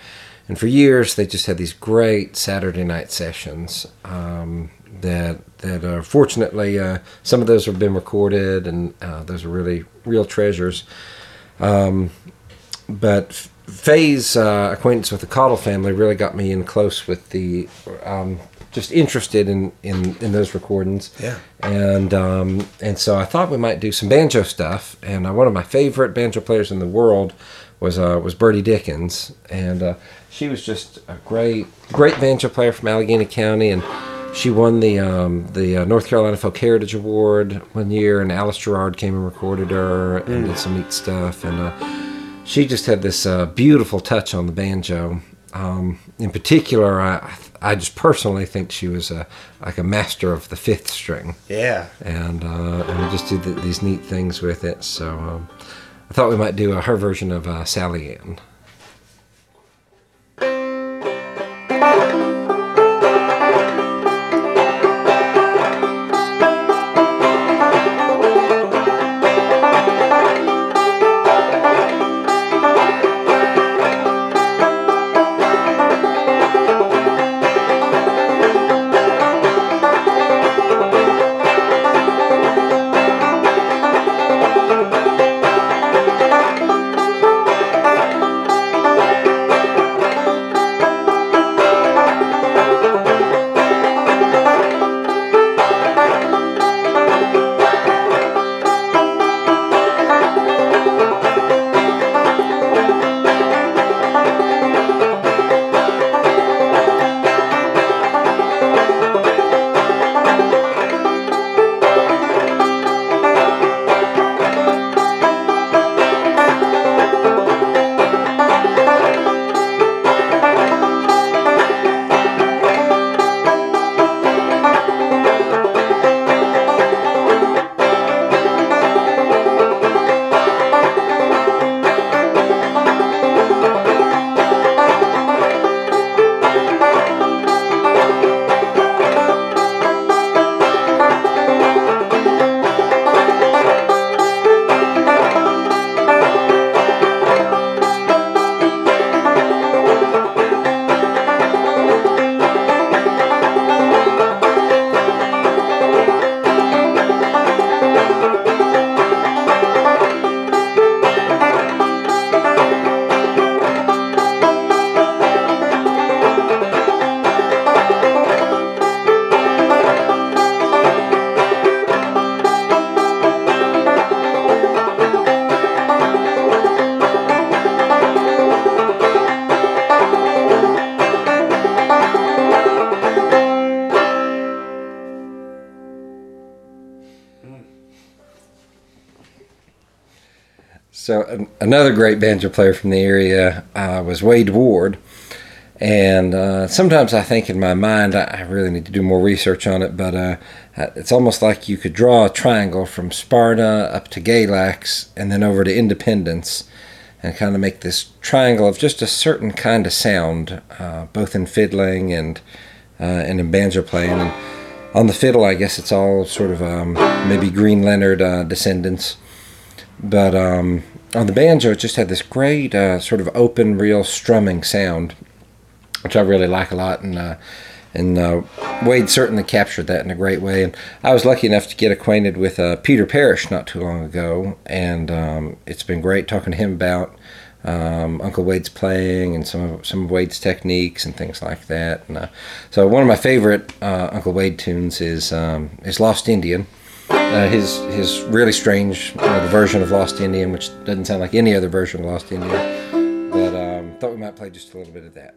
Speaker 2: And for years, they just had these great Saturday night sessions. Um, that that uh, fortunately, uh, some of those have been recorded, and uh, those are really real treasures. Um, but Faye's uh, acquaintance with the Caudle family really got me in close with the, um, just interested in, in, in those recordings.
Speaker 1: Yeah.
Speaker 2: And um, and so I thought we might do some banjo stuff. And uh, one of my favorite banjo players in the world was uh, was Bertie Dickens, and uh, she was just a great great banjo player from Alleghany County, and she won the um, the uh, North Carolina Folk Heritage Award one year, and Alice Gerrard came and recorded her and did some neat stuff, and. Uh, she just had this uh, beautiful touch on the banjo. Um, in particular, I, I just personally think she was a, like a master of the fifth string,
Speaker 1: Yeah.
Speaker 2: and uh, and just did th these neat things with it. So um, I thought we might do uh, her version of uh, Sally Ann. Another great banjo player from the area uh, was Wade Ward, and uh, sometimes I think in my mind I, I really need to do more research on it. But uh, it's almost like you could draw a triangle from Sparta up to Galax and then over to Independence, and kind of make this triangle of just a certain kind of sound, uh, both in fiddling and uh, and in banjo playing. And on the fiddle, I guess it's all sort of um, maybe Green Leonard uh, descendants, but um, on the banjo, it just had this great uh, sort of open, real strumming sound, which I really like a lot. And uh, and uh, Wade certainly captured that in a great way. And I was lucky enough to get acquainted with uh, Peter Parrish not too long ago, and um, it's been great talking to him about um, Uncle Wade's playing and some of some of Wade's techniques and things like that. And, uh, so one of my favorite uh, Uncle Wade tunes is um, is Lost Indian. Uh, his his really strange version of Lost Indian, which doesn't sound like any other version of Lost Indian, but um, thought we might play just a little bit of that.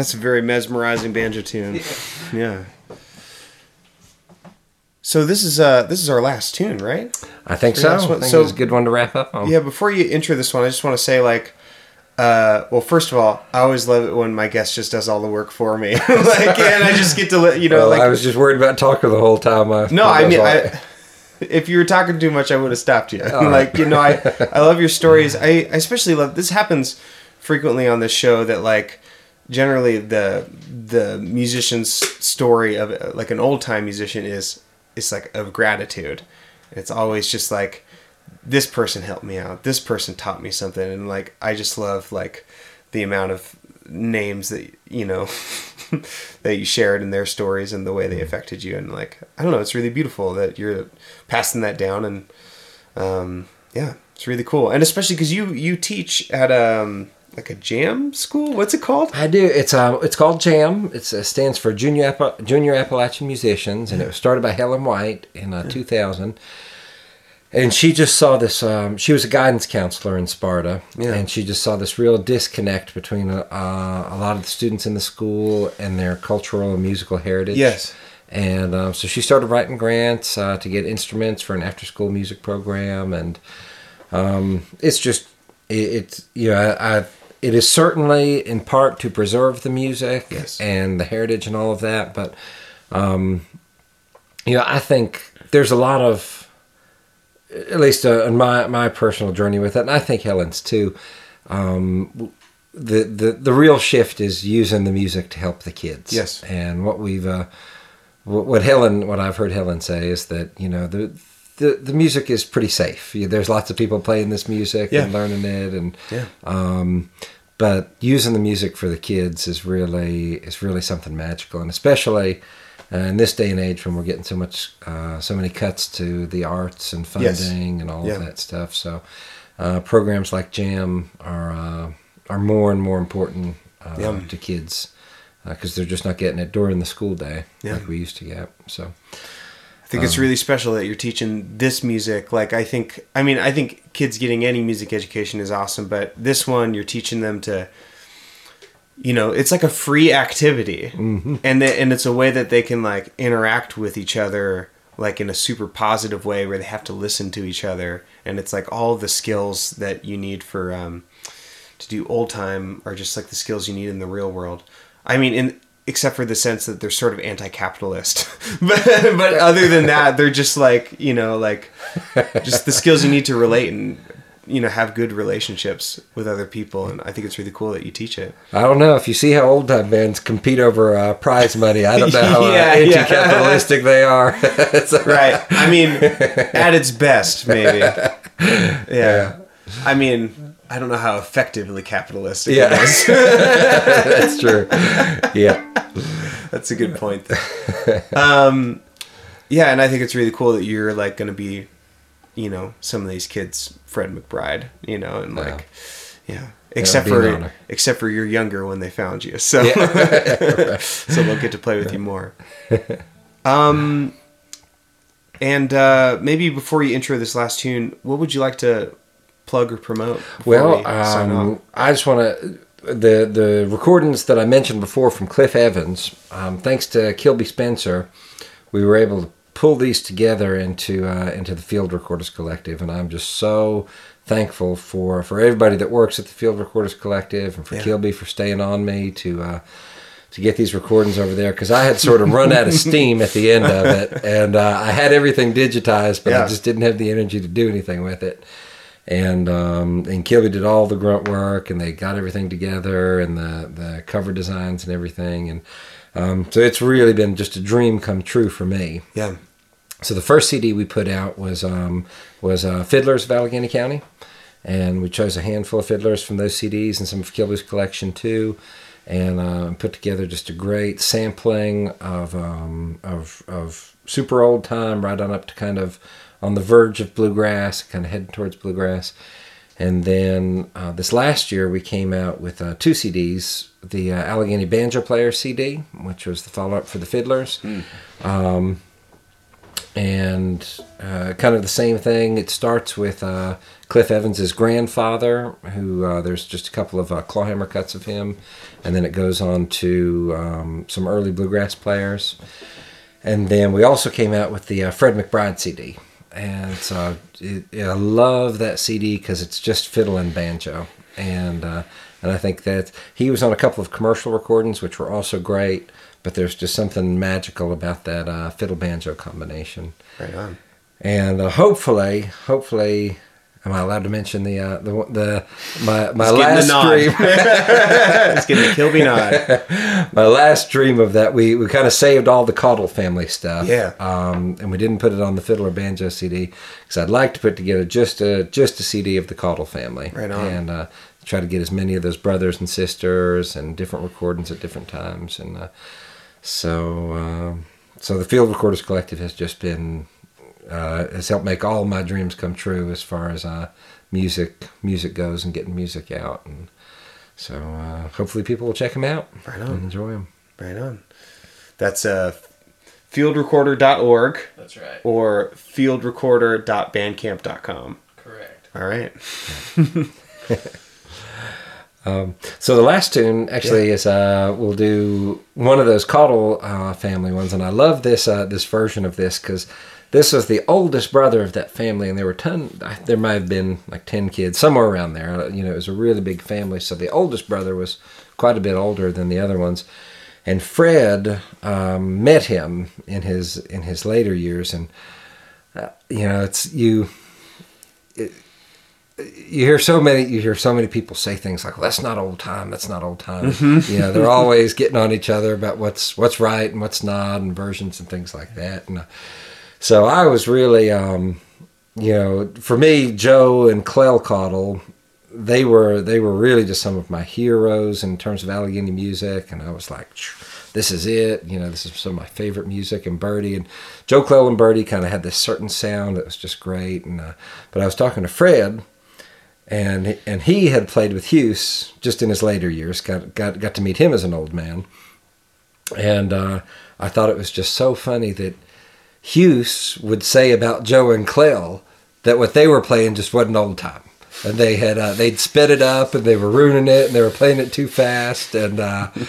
Speaker 1: That's a very mesmerizing banjo tune. Yeah. So this is uh this is our last tune, right?
Speaker 2: I think so.
Speaker 1: last
Speaker 2: I think
Speaker 1: so-
Speaker 2: it's a good one to wrap up on.
Speaker 1: Yeah, before you intro this one, I just want to say like uh, well, first of all, I always love it when my guest just does all the work for me. like, and I just get to, let you know,
Speaker 2: Well,
Speaker 1: like,
Speaker 2: I was just worried about talking the whole time. I,
Speaker 1: No, I mean, I, if you were talking too much, I would have stopped you. like, you know, I, I love your stories. I, I especially love this happens frequently on this show that like generally the the musician's story of like an old time musician is is like of gratitude. It's always just like this person helped me out. This person taught me something, and like I just love like the amount of names that you know that you shared in their stories and the way they affected you. And like i don't know it's really beautiful that you're passing that down. And um yeah it's really cool. And especially because you you teach at um like a jam school what's it called
Speaker 2: I do. It's uh, it's called Jam. It's, it stands for Junior Appa- Junior Appalachian Musicians, and it was started by Helen White in uh, 2000. And she just saw this. Um, she was a guidance counselor in Sparta,
Speaker 1: Yeah.
Speaker 2: and she just saw this real disconnect between uh, a lot of the students in the school and their cultural and musical heritage.
Speaker 1: Yes.
Speaker 2: And um, so she started writing grants uh, to get instruments for an after-school music program, and um, it's just it, it's you know I, I it is certainly in part to preserve the music
Speaker 1: Yes.
Speaker 2: and the heritage and all of that, but um, you know I think there's a lot of at least uh, in my my personal journey with it, and I think Helen's too. Um, the, the the real shift is using the music to help the kids.
Speaker 1: Yes.
Speaker 2: and what we've uh, what, what Helen, what I've heard Helen say is that you know the. The, the music is pretty safe. There's lots of people playing this music
Speaker 1: Yeah.
Speaker 2: and learning it, and
Speaker 1: Yeah.
Speaker 2: um, but using the music for the kids is really is really something magical, and especially uh, in this day and age when we're getting so much uh, so many cuts to the arts and
Speaker 1: Yes.
Speaker 2: funding and all
Speaker 1: Yeah.
Speaker 2: of that stuff. So uh, programs like Jam are uh, are more and more important uh,
Speaker 1: Yeah.
Speaker 2: to kids because they're just not getting it during the school day
Speaker 1: Yeah.
Speaker 2: like we used to get. So
Speaker 1: I think it's really special that you're teaching this music. Like I think, I mean, I think kids getting any music education is awesome, but this one you're teaching them to, you know, it's like a free activity, and they, and it's a way that they can like interact with each other like in a super positive way where they have to listen to each other, and it's like all the skills that you need for um, to do old time are just like the skills you need in the real world. I mean, in except for the sense that they're sort of anti-capitalist, but but other than that, they're just like you know like just the skills you need to relate and you know have good relationships with other people. And I think it's really cool that you teach it.
Speaker 2: I don't know if you see how old time bands compete over uh, prize money. I don't know how uh,
Speaker 1: Yeah, yeah.
Speaker 2: anti-capitalistic they are. So-
Speaker 1: Right. I mean, at its best, maybe. Yeah. I mean, I don't know how effectively capitalistic
Speaker 2: Yeah.
Speaker 1: it is.
Speaker 2: That's true. Yeah.
Speaker 1: That's a good point. Um, yeah, and I think it's really cool that you're like going to be, you know, some of these kids, Fred McBride, you know, and like, yeah. Except
Speaker 2: be
Speaker 1: for except for you're younger when they found you, so so they'll get to play with you more. Um, and uh, maybe before you intro this last tune, what would you like to plug or promote?
Speaker 2: Well, um. I just want to the the recordings that I mentioned before from Cliff Evans. Um, thanks to Kilby Spencer, we were able to pull these together into uh, into the Field Recorders Collective, and I'm just so thankful for for everybody that works at the Field Recorders Collective and for
Speaker 1: Yeah.
Speaker 2: Kilby for staying on me to. Uh, to get these recordings over there because I had sort of run out of steam at the end of it, and uh, I had everything digitized, but
Speaker 1: Yeah.
Speaker 2: I just didn't have the energy to do anything with it and um, and Kilby did all the grunt work, and they got everything together, and the the cover designs and everything, and um, so it's really been just a dream come true for me.
Speaker 1: yeah,
Speaker 2: So the first CD we put out was um, was uh, Fiddlers of Alleghany County, and we chose a handful of fiddlers from those CDs and some of Kilby's collection too, and uh, put together just a great sampling of um, of of super old time right on up to kind of on the verge of bluegrass, kind of heading towards bluegrass. And then uh, this last year, we came out with uh, two CDs the uh, Alleghany Banjo Player CD, which was the follow up for the Fiddlers. Um, and uh, kind of the same thing. It starts with uh, Cliff Evans's grandfather, who uh, there's just a couple of uh, clawhammer cuts of him, and then it goes on to um, some early bluegrass players. And then we also came out with the uh, Fred McBride CD, and so it, I love that CD because it's just fiddle and banjo, and uh, and I think that he was on a couple of commercial recordings which were also great, but there's just something magical about that uh, fiddle banjo combination,
Speaker 1: right on.
Speaker 2: and uh, hopefully, hopefully. Am I allowed to mention the uh, the the my my last dream?
Speaker 1: It's getting the Kilby nod.
Speaker 2: my last dream of that we we kind of saved all the Caudle family stuff
Speaker 1: Yeah.
Speaker 2: um and we didn't put it on the fiddle or banjo cd because i'd like to put together just a just a cd of the Caudle family
Speaker 1: Right on.
Speaker 2: and uh try to get as many of those brothers and sisters and different recordings at different times and uh so um so the field recorders collective has just been uh, has helped make all my dreams come true as far as uh, music music goes and getting music out and so uh, hopefully people will check them out
Speaker 1: Right on.
Speaker 2: and enjoy them
Speaker 1: Right on. That's uh, fieldrecorder.org
Speaker 3: That's right.
Speaker 1: or fieldrecorder.bandcamp.com.
Speaker 3: Correct.
Speaker 1: All right.
Speaker 2: So the last tune actually is uh, we'll do one of those Caudle uh, family ones, and I love this uh, this version of this because this was the oldest brother of that family, and there were ton. There might have been like ten kids somewhere around there. You know, it was a really big family. So the oldest brother was quite a bit older than the other ones, and Fred um, met him in his in his later years, and uh, you know, it's you it, you hear so many you hear so many people say things like well, that's not old time that's not old time
Speaker 1: Mm-hmm.
Speaker 2: you know they're always getting on each other about what's what's right and what's not and versions and things like that and uh, so i was really um you know for me joe and clell caudle they were they were really just some of my heroes in terms of alleghany music. And i was like this is it. You know this is some of my favorite music. And bertie and joe clell and bertie kind of had this certain sound that was just great. And uh, but i was talking to fred and and he had played with Hughes just in his later years. Got got got to meet him as an old man, and uh, I thought it was just so funny that Hughes would say about Joe and Clell that what they were playing just wasn't old time, and they had uh, they'd sped it up and they were ruining it and they were playing it too fast and. Uh,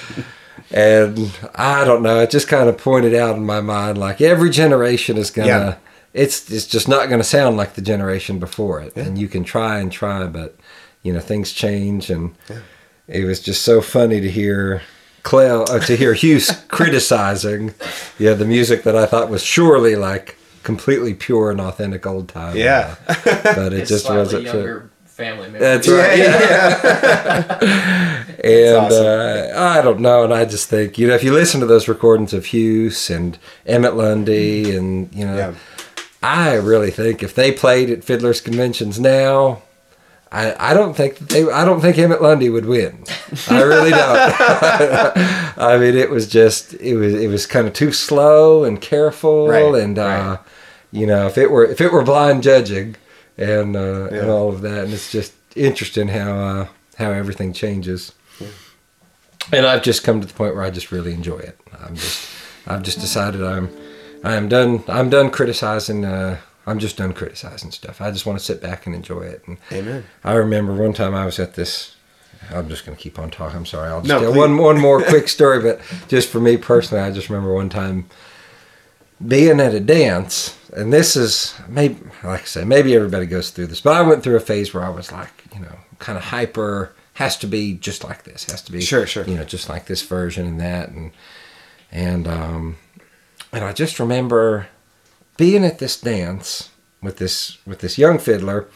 Speaker 2: and I don't know. It just kind of pointed out in my mind, like every generation is gonna
Speaker 1: Yeah.
Speaker 2: it's it's just not going to sound like the generation before it and you can try and try but you know things change and it was just so funny to hear Clell uh, to hear Hughes criticizing yeah the music that I thought was surely like completely pure and authentic old time
Speaker 1: Yeah.
Speaker 2: Uh, but it
Speaker 3: His
Speaker 2: just wasn't fit.
Speaker 3: younger family member.
Speaker 2: That's right.
Speaker 1: yeah.
Speaker 2: And
Speaker 1: awesome.
Speaker 2: uh, I don't know, and I just think you know if you listen to those recordings of Hughes and Emmett Lundy, and you know,
Speaker 1: Yeah.
Speaker 2: I really think if they played at fiddlers conventions now, I, I don't think that they I don't think Emmett Lundy would win. I really don't. I mean, it was just it was it was kind of too slow and careful,
Speaker 1: Right,
Speaker 2: and uh,
Speaker 1: right.
Speaker 2: you know if it were if it were blind judging and uh,
Speaker 1: Yeah.
Speaker 2: and all of that, and it's just interesting how uh, how everything changes. And I've just come to the point where I just really enjoy it. I'm just I've just decided I'm I am done I'm done criticizing. I'm just done criticizing stuff. I just want to sit back and enjoy it. And
Speaker 1: Amen.
Speaker 2: I remember one time I was at this. I'm just going to keep on talking. I'm sorry. I'll just
Speaker 1: No,
Speaker 2: tell
Speaker 1: please.
Speaker 2: one one more quick story. But just for me personally, I just remember one time being at a dance, and this is maybe like I say, maybe everybody goes through this, but I went through a phase where I was like, you know, kind of hyper. Has to be just like this. Has to be
Speaker 1: Sure, sure.
Speaker 2: You know, just like this version and that, and and um, and I just remember being at this dance with this with this young fiddler,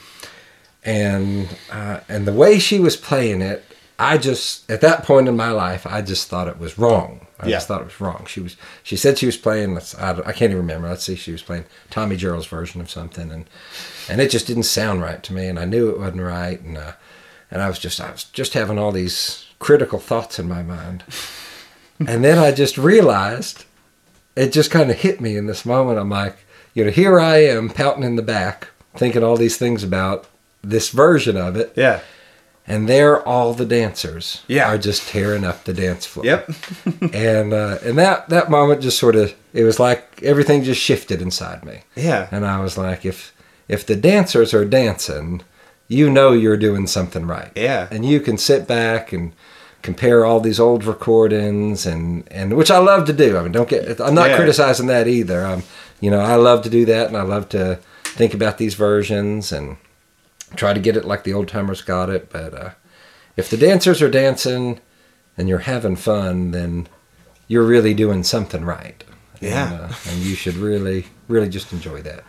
Speaker 2: and uh, and the way she was playing it, I just at that point in my life, I just thought it was wrong. I
Speaker 1: Yeah.
Speaker 2: just thought it was wrong. She was she said she was playing. let's- I, I can't even remember. Let's see, she was playing Tommy Jarrell's version of something, and and it just didn't sound right to me, and I knew it wasn't right, and uh, and I was just I was just having all these critical thoughts in my mind, and then I just realized it just kind of hit me in this moment. I'm like, you know, here I am pouting in the back, thinking all these things about this version of it,
Speaker 1: Yeah.
Speaker 2: and there all the dancers
Speaker 1: Yeah.
Speaker 2: are just tearing up the dance floor.
Speaker 1: Yep.
Speaker 2: and uh, and that that moment just sort of it was like everything just shifted inside me,
Speaker 1: Yeah.
Speaker 2: and I was like, if if the dancers are dancing, you know you're doing something right
Speaker 1: Yeah.
Speaker 2: and you can sit back and compare all these old recordings and and which I love to do. I mean, don't get I'm not
Speaker 1: Yeah.
Speaker 2: criticizing that either. I'm you know I love to do that and I love to think about these versions and try to get it like the old timers got it. But uh, if the dancers are dancing and you're having fun, then you're really doing something right.
Speaker 1: Yeah.
Speaker 2: and, uh, and you should really really just enjoy that.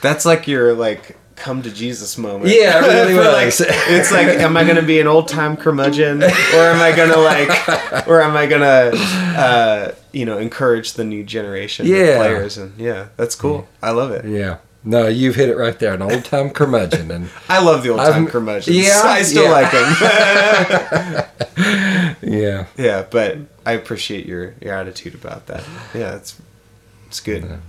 Speaker 1: That's like your like come to Jesus moment.
Speaker 2: Yeah, it really
Speaker 1: For, like, it's like, am I gonna be an old time curmudgeon, or am I gonna like, or am I gonna, uh, you know, encourage the new generation
Speaker 2: Yeah.
Speaker 1: of players? And yeah, that's cool. I love it.
Speaker 2: Yeah. No, you've hit it right there. An old time curmudgeon, and
Speaker 1: I love the old time curmudgeons.
Speaker 2: yeah,
Speaker 1: I still
Speaker 2: yeah.
Speaker 1: like them.
Speaker 2: yeah,
Speaker 1: yeah, but I appreciate your your attitude about that. Yeah, it's it's good.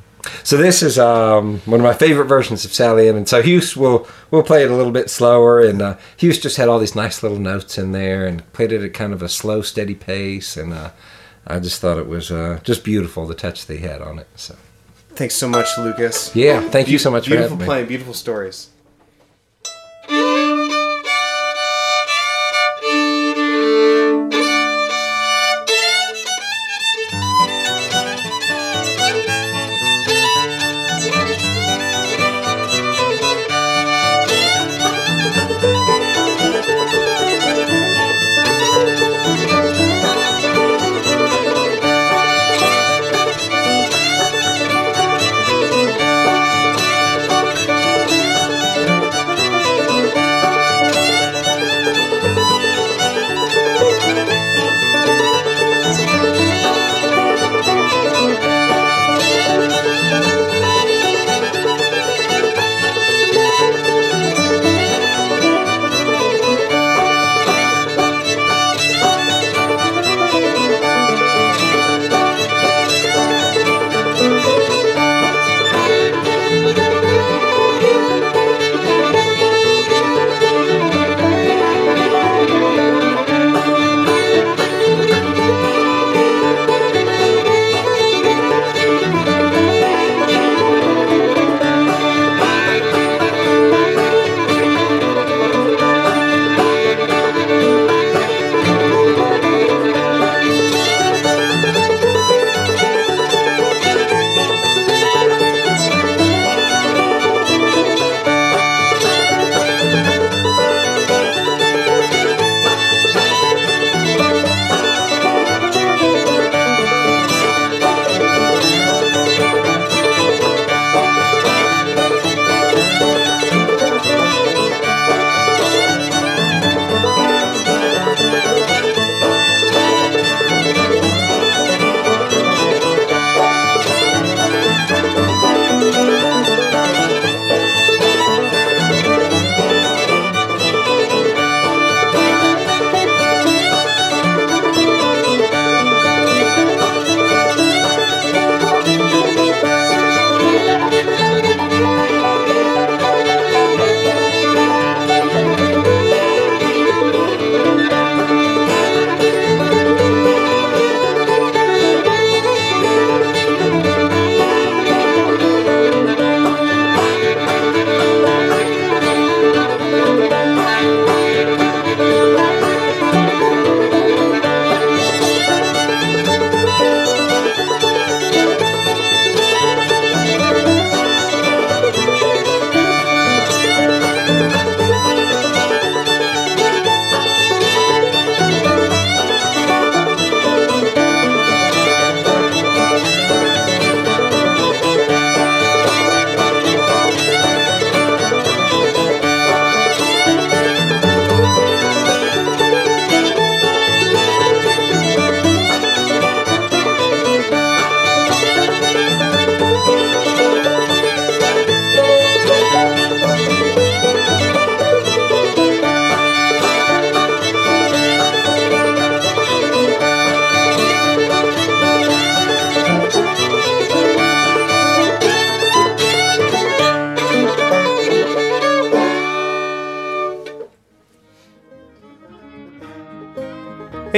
Speaker 2: So this is um, one of my favorite versions of Sally Ann, and so Hughes will will play it a little bit slower, and uh, Hughes just had all these nice little notes in there, and played it at kind of a slow, steady pace, and uh, I just thought it was uh, just beautiful the touch they had on it. So
Speaker 1: Thanks so much, Lucas.
Speaker 2: yeah, thank you so much for
Speaker 1: Beautiful
Speaker 2: having me.
Speaker 1: playing, beautiful stories.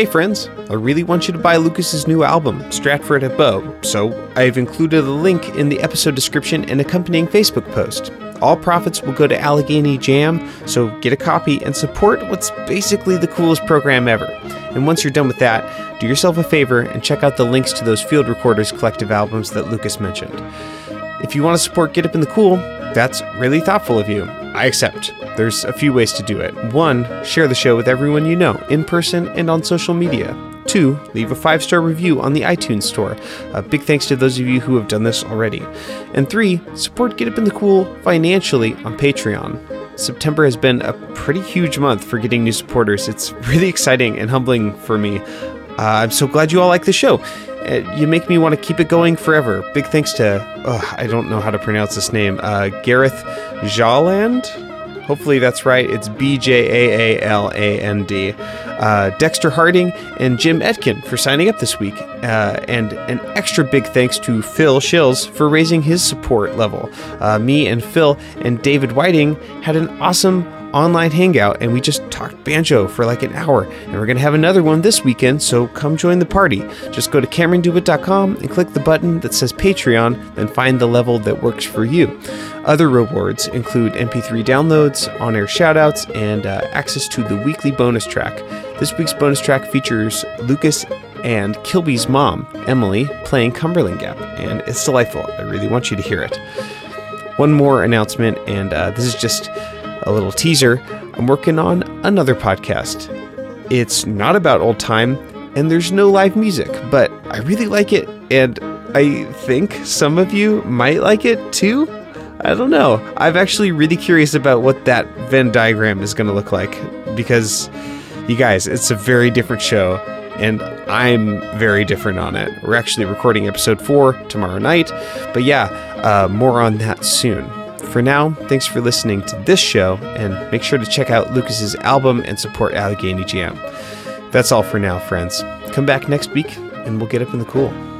Speaker 1: Hey friends, I really want you to buy Lucas's new album, Stratford at Bow, so I've included a link in the episode description and accompanying Facebook post. All profits will go to Alleghany Jam, so get a copy and support what's basically the coolest program ever. And once you're done with that, do yourself a favor and check out the links to those Field Recorders collective albums that Lucas mentioned. If you want to support Get Up in the Cool, that's really thoughtful of you. I accept. There's a few ways to do it. One, share the show with everyone you know, in person and on social media. Two, leave a five star review on the iTunes Store. A big thanks to those of you who have done this already. And three, support Get Up in the Cool financially on Patreon. September has been a pretty huge month for getting new supporters. It's really exciting and humbling for me. Uh, I'm so glad you all like the show. Uh, you make me want to keep it going forever. Big thanks to, I don't know how to pronounce this name, uh, Gareth Jaland? Hopefully that's right. It's B J A A L A N D. Uh, Dexter Harding and Jim Etkin for signing up this week. Uh, and an extra big thanks to Phil Shills for raising his support level. Uh, me and Phil and David Whiting had an awesome online hangout and we just talked banjo for like an hour. And we're going to have another one this weekend, so come join the party. Just go to CameronDewitt.com and click the button that says Patreon, then find the level that works for you. Other rewards include MP3 downloads, on air shoutouts, and uh, access to the weekly bonus track. This week's bonus track features Lucas and Kilby's mom, Emily, playing Cumberland Gap, and it's delightful. I really want you to hear it. One more announcement, and uh, this is just a little teaser. I'm working on another podcast. It's not about old time, and there's no live music, but I really like it, and I think some of you might like it too. I don't know. I'm actually really curious about what that Venn diagram is going to look like because, you guys, it's a very different show, and I'm very different on it. We're actually recording episode four tomorrow night, but yeah, uh, more on that soon. For now, thanks for listening to this show, and make sure to check out Lucas's album and support Alleghany Jam. That's all for now, friends. Come back next week, and we'll get up in the cool.